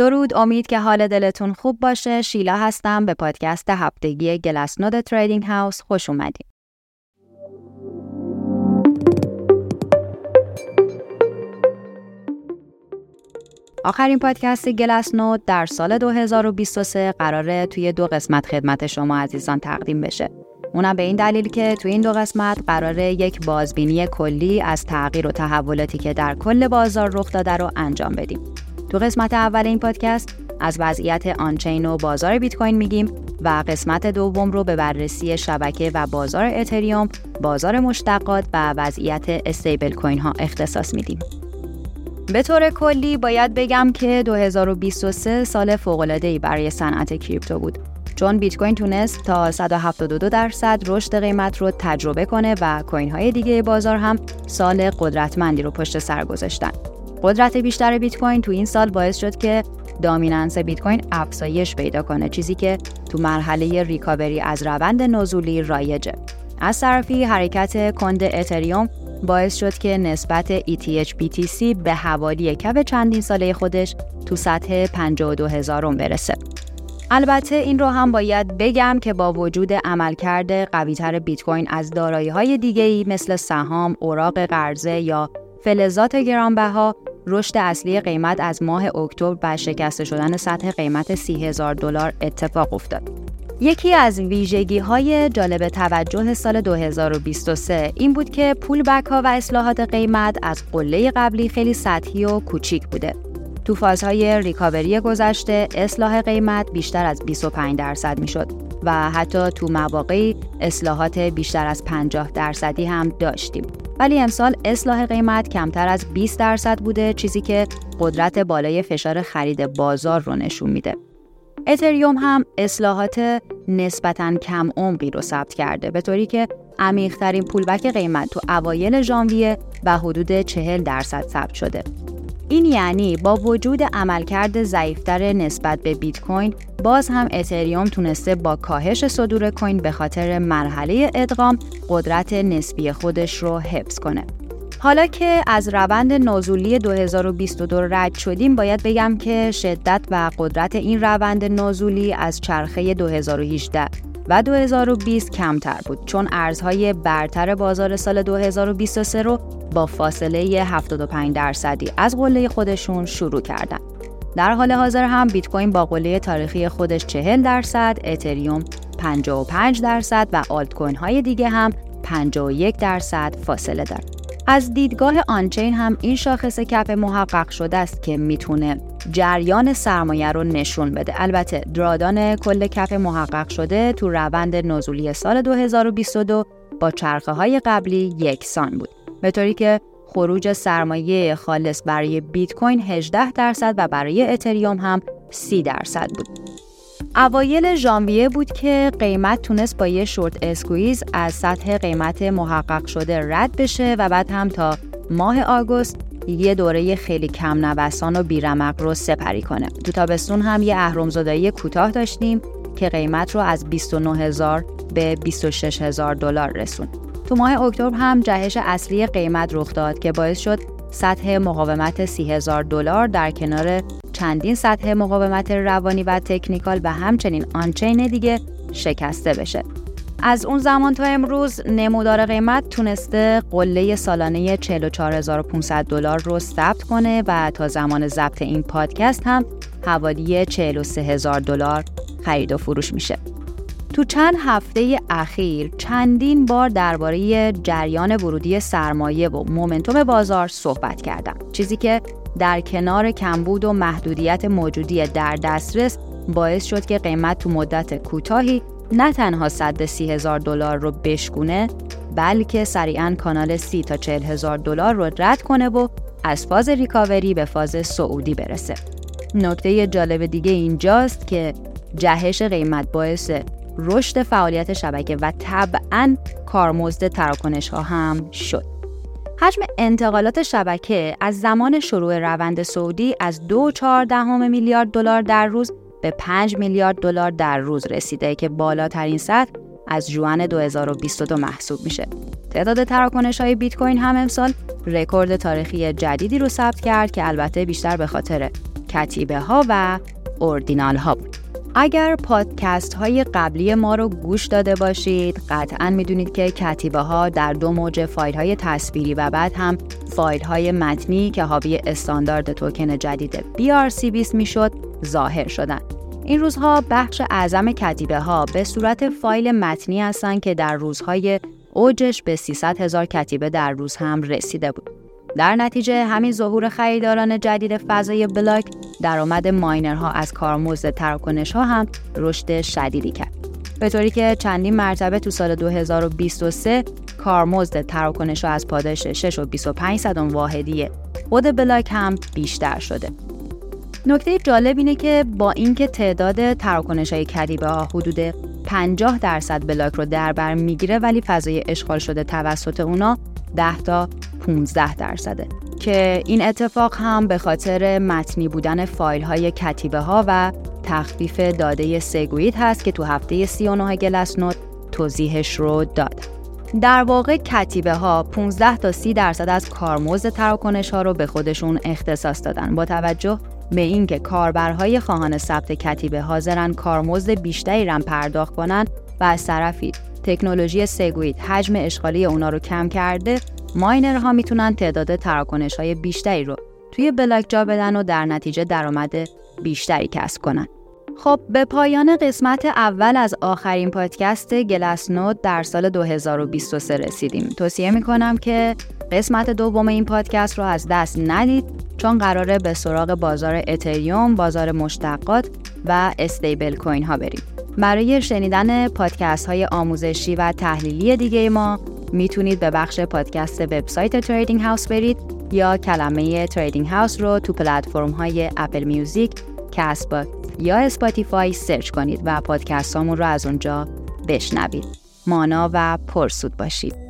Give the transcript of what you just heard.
درود امید که حال دلتون خوب باشه شیلا هستم به پادکست هفتگی گلسنود تریدینگ هاوس خوش اومدیم آخرین پادکست گلس نوت در سال 2023 قراره توی دو قسمت خدمت شما عزیزان تقدیم بشه. اونم به این دلیل که توی این دو قسمت قراره یک بازبینی کلی از تغییر و تحولاتی که در کل بازار رخ داده رو انجام بدیم. تو قسمت اول این پادکست از وضعیت آنچین و بازار بیت کوین میگیم و قسمت دوم رو به بررسی شبکه و بازار اتریوم، بازار مشتقات و وضعیت استیبل کوین ها اختصاص میدیم. به طور کلی باید بگم که 2023 سال فوق‌العاده‌ای برای صنعت کریپتو بود چون بیت کوین تونست تا 172 درصد رشد قیمت رو تجربه کنه و کوین های دیگه بازار هم سال قدرتمندی رو پشت سر گذاشتن. قدرت بیشتر بیت کوین تو این سال باعث شد که دامیننس بیت کوین افزایش پیدا کنه چیزی که تو مرحله ریکاوری از روند نزولی رایجه. از طرفی حرکت کند اتریوم باعث شد که نسبت ETH BTC به حوالی کف چندین ساله خودش تو سطح 52 هزارم برسه. البته این رو هم باید بگم که با وجود عملکرد قویتر بیت کوین از دارایی های دیگه ای مثل سهام، اوراق قرضه یا فلزات گرانبها رشد اصلی قیمت از ماه اکتبر و شکسته شدن سطح قیمت 30 هزار دلار اتفاق افتاد. یکی از ویژگی های جالب توجه سال 2023 این بود که پول بک ها و اصلاحات قیمت از قله قبلی خیلی سطحی و کوچیک بوده. تو فازهای ریکاوری گذشته اصلاح قیمت بیشتر از 25 درصد می‌شد و حتی تو مواقعی اصلاحات بیشتر از 50 درصدی هم داشتیم. ولی امسال اصلاح قیمت کمتر از 20 درصد بوده چیزی که قدرت بالای فشار خرید بازار رو نشون میده. اتریوم هم اصلاحات نسبتا کم عمقی رو ثبت کرده به طوری که عمیقترین پولبک قیمت تو اوایل ژانویه و حدود 40 درصد ثبت شده. این یعنی با وجود عملکرد ضعیفتر نسبت به بیت کوین باز هم اتریوم تونسته با کاهش صدور کوین به خاطر مرحله ادغام قدرت نسبی خودش رو حفظ کنه. حالا که از روند نزولی 2022 رد شدیم باید بگم که شدت و قدرت این روند نزولی از چرخه 2018 و 2020 کمتر بود چون ارزهای برتر بازار سال 2023 رو با فاصله 75 درصدی از قله خودشون شروع کردن. در حال حاضر هم بیت کوین با قله تاریخی خودش 40 درصد، اتریوم 55 درصد و آلت کوین های دیگه هم 51 درصد فاصله دارد. از دیدگاه آنچین هم این شاخص کف محقق شده است که می‌تونه جریان سرمایه رو نشون بده. البته درادان کل کف محقق شده تو روند نزولی سال 2022 با چرخه های قبلی یکسان بود. به طوری که خروج سرمایه خالص برای بیت کوین 18 درصد و برای اتریوم هم 30 درصد بود. اوایل ژانویه بود که قیمت تونست با یه short squeeze از سطح قیمت محقق شده رد بشه و بعد هم تا ماه آگوست یه دوره خیلی کم نوسان و بیرمق رو سپری کنه. تو تابستون هم یه اهرمزدایی کوتاه داشتیم که قیمت رو از 29 هزار به 26 هزار دلار رسون. تو ماه اکتبر هم جهش اصلی قیمت رخ داد که باعث شد سطح مقاومت 30 هزار دلار در کنار چندین سطح مقاومت روانی و تکنیکال و همچنین آنچین دیگه شکسته بشه. از اون زمان تا امروز نمودار قیمت تونسته قله سالانه 44500 دلار رو ثبت کنه و تا زمان ضبط این پادکست هم حوالی 43000 دلار خرید و فروش میشه. تو چند هفته اخیر چندین بار درباره جریان ورودی سرمایه و مومنتوم بازار صحبت کردم چیزی که در کنار کمبود و محدودیت موجودی در دسترس باعث شد که قیمت تو مدت کوتاهی نه تنها صد سی هزار دلار رو بشکونه بلکه سریعا کانال سی تا چهل هزار دلار رو رد کنه و از فاز ریکاوری به فاز سعودی برسه. نکته جالب دیگه اینجاست که جهش قیمت باعث رشد فعالیت شبکه و طبعا کارمزد تراکنش ها هم شد. حجم انتقالات شبکه از زمان شروع روند سعودی از 2.4 میلیارد دلار در روز به 5 میلیارد دلار در روز رسیده که بالاترین سطح از جوان 2022 محسوب میشه. تعداد تراکنش های بیت کوین هم امسال رکورد تاریخی جدیدی رو ثبت کرد که البته بیشتر به خاطر کتیبه ها و اوردینال ها بود. اگر پادکست های قبلی ما رو گوش داده باشید قطعا می‌دونید که کتیبه ها در دو موج فایل های تصویری و بعد هم فایل های متنی که حاوی استاندارد توکن جدید BRC20 می‌شد ظاهر شدن. این روزها بخش اعظم کتیبه ها به صورت فایل متنی هستند که در روزهای اوجش به 300 هزار کتیبه در روز هم رسیده بود. در نتیجه همین ظهور خریداران جدید فضای بلاک درآمد ماینرها از کارمزد تراکنش ها هم رشد شدیدی کرد. به طوری که چندین مرتبه تو سال 2023 کارمزد تراکنش ها از پاداش 6 و 25 صدم واحدی خود بلاک هم بیشتر شده. نکته جالب اینه که با اینکه تعداد تراکنش های کدیبه ها حدود 50 درصد بلاک رو در بر می‌گیره ولی فضای اشغال شده توسط اونا 10 تا 15 درصده که این اتفاق هم به خاطر متنی بودن فایل های کتیبه ها و تخفیف داده سگویت هست که تو هفته 39 گلس نوت توضیحش رو داد. در واقع کتیبه ها 15 تا 30 درصد از کارمزد تراکنش ها رو به خودشون اختصاص دادن با توجه به اینکه کاربرهای خواهان ثبت کتیبه حاضرن کارمزد بیشتری رم پرداخت کنن و از طرفی تکنولوژی سگویت حجم اشغالی اونا رو کم کرده ماینرها می‌تونن تعداد تراکنش های بیشتری رو توی بلاک جا بدن و در نتیجه درآمد بیشتری کسب کنن خب به پایان قسمت اول از آخرین پادکست Glassnode در سال 2023 رسیدیم. توصیه می‌کنم که قسمت دوم این پادکست رو از دست ندید چون قراره به سراغ بازار اتریوم، بازار مشتقات و stablecoin ها بریم. برای شنیدن پادکست های آموزشی و تحلیلی دیگه ما می‌تونید به بخش پادکست وبسایت Trading House برید یا کلمه Trading House رو تو پلتفرم های Apple Music، Castbox یا Spotify search کنید و پادکست رو از اونجا بشنوید. مانا و پرسود باشید.